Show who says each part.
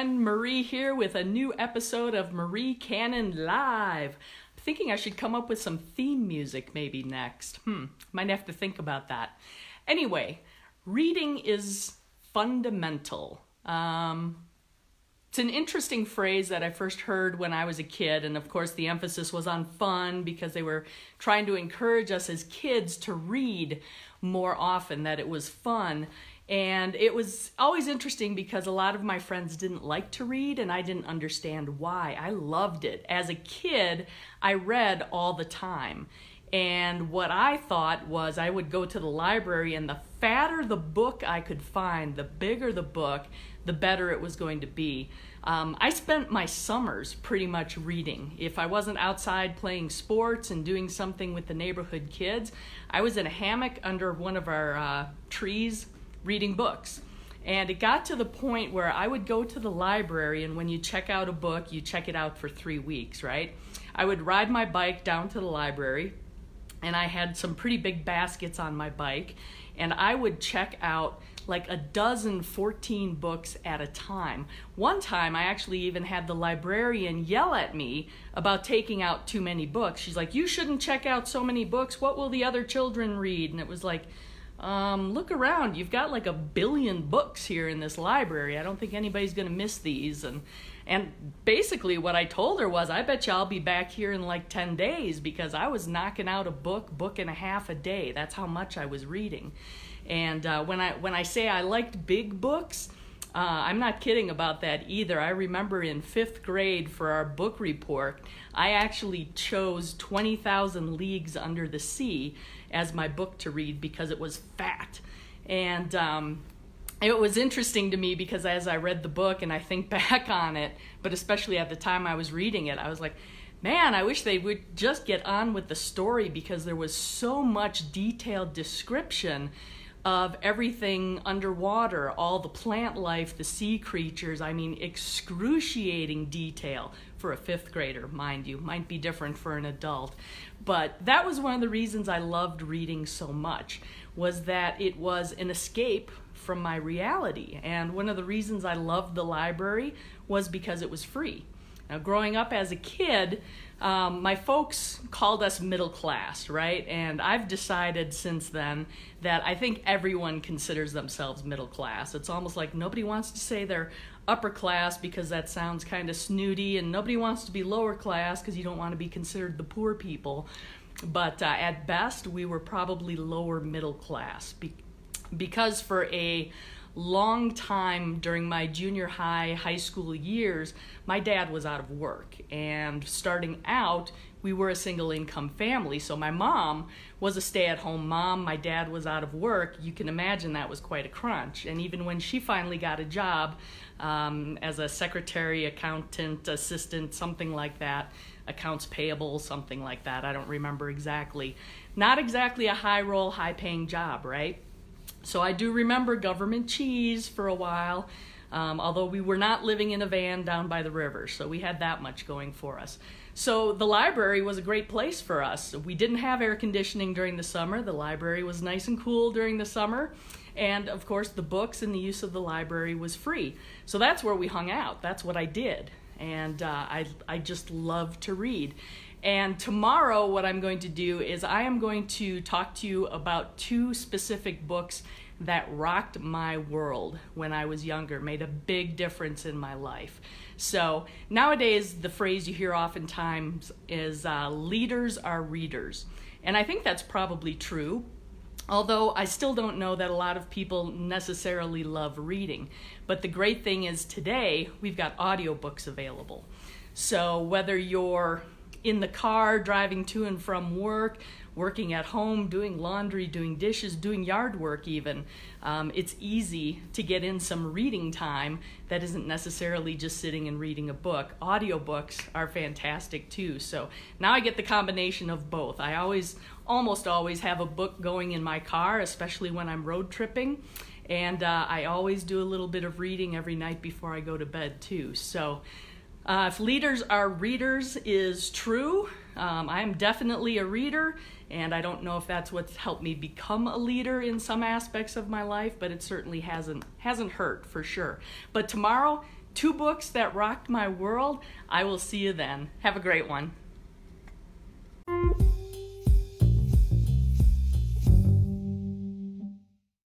Speaker 1: friend Marie here with a new episode of Marie Cannon Live. I'm thinking I should come up with some theme music maybe next. Hmm, might have to think about that. Anyway, reading is fundamental. Um, it's an interesting phrase that I first heard when I was a kid, and of course, the emphasis was on fun because they were trying to encourage us as kids to read more often, that it was fun. And it was always interesting because a lot of my friends didn't like to read, and I didn't understand why. I loved it. As a kid, I read all the time. And what I thought was I would go to the library, and the fatter the book I could find, the bigger the book, the better it was going to be. Um, I spent my summers pretty much reading. If I wasn't outside playing sports and doing something with the neighborhood kids, I was in a hammock under one of our uh, trees reading books. And it got to the point where I would go to the library, and when you check out a book, you check it out for three weeks, right? I would ride my bike down to the library, and I had some pretty big baskets on my bike, and I would check out like a dozen 14 books at a time. One time I actually even had the librarian yell at me about taking out too many books. She's like, You shouldn't check out so many books. What will the other children read? And it was like, um, look around. You've got like a billion books here in this library. I don't think anybody's going to miss these. And and basically, what I told her was, I bet you I'll be back here in like 10 days because I was knocking out a book, book and a half a day. That's how much I was reading. And uh, when I when I say I liked big books, uh, I'm not kidding about that either. I remember in fifth grade for our book report, I actually chose 20,000 Leagues Under the Sea as my book to read because it was fat. And um, it was interesting to me because as I read the book and I think back on it, but especially at the time I was reading it, I was like, man, I wish they would just get on with the story because there was so much detailed description of everything underwater, all the plant life, the sea creatures. I mean, excruciating detail for a fifth grader, mind you. Might be different for an adult. But that was one of the reasons I loved reading so much, was that it was an escape from my reality. And one of the reasons I loved the library was because it was free. Now, growing up as a kid, um, my folks called us middle class, right? And I've decided since then that I think everyone considers themselves middle class. It's almost like nobody wants to say they're upper class because that sounds kind of snooty, and nobody wants to be lower class because you don't want to be considered the poor people. But uh, at best, we were probably lower middle class be- because for a long time during my junior high, high school years, my dad was out of work. And starting out, we were a single income family. So my mom was a stay at home mom. My dad was out of work. You can imagine that was quite a crunch. And even when she finally got a job um, as a secretary, accountant, assistant, something like that, accounts payable, something like that, I don't remember exactly. Not exactly a high roll, high paying job, right? So I do remember government cheese for a while, um, although we were not living in a van down by the river, so we had that much going for us. So the library was a great place for us. We didn't have air conditioning during the summer. The library was nice and cool during the summer. And of course, the books and the use of the library was free. So that's where we hung out. That's what I did. And uh, I, I just love to read. And tomorrow, what I'm going to do is I am going to talk to you about two specific books that rocked my world when I was younger, made a big difference in my life. So nowadays, the phrase you hear oftentimes is uh, leaders are readers. And I think that's probably true, although I still don't know that a lot of people necessarily love reading. But the great thing is today, we've got audiobooks available. So whether you're in the car, driving to and from work, working at home, doing laundry, doing dishes, doing yard work, even. Um, it's easy to get in some reading time that isn't necessarily just sitting and reading a book. Audiobooks are fantastic too. So now I get the combination of both. I always, almost always, have a book going in my car, especially when I'm road tripping. And uh, I always do a little bit of reading every night before I go to bed too. So uh, if leaders are readers is true, um, I am definitely a reader, and I don't know if that's what's helped me become a leader in some aspects of my life, but it certainly hasn't hasn't hurt for sure. But tomorrow, two books that rocked my world. I will see you then. Have a great one.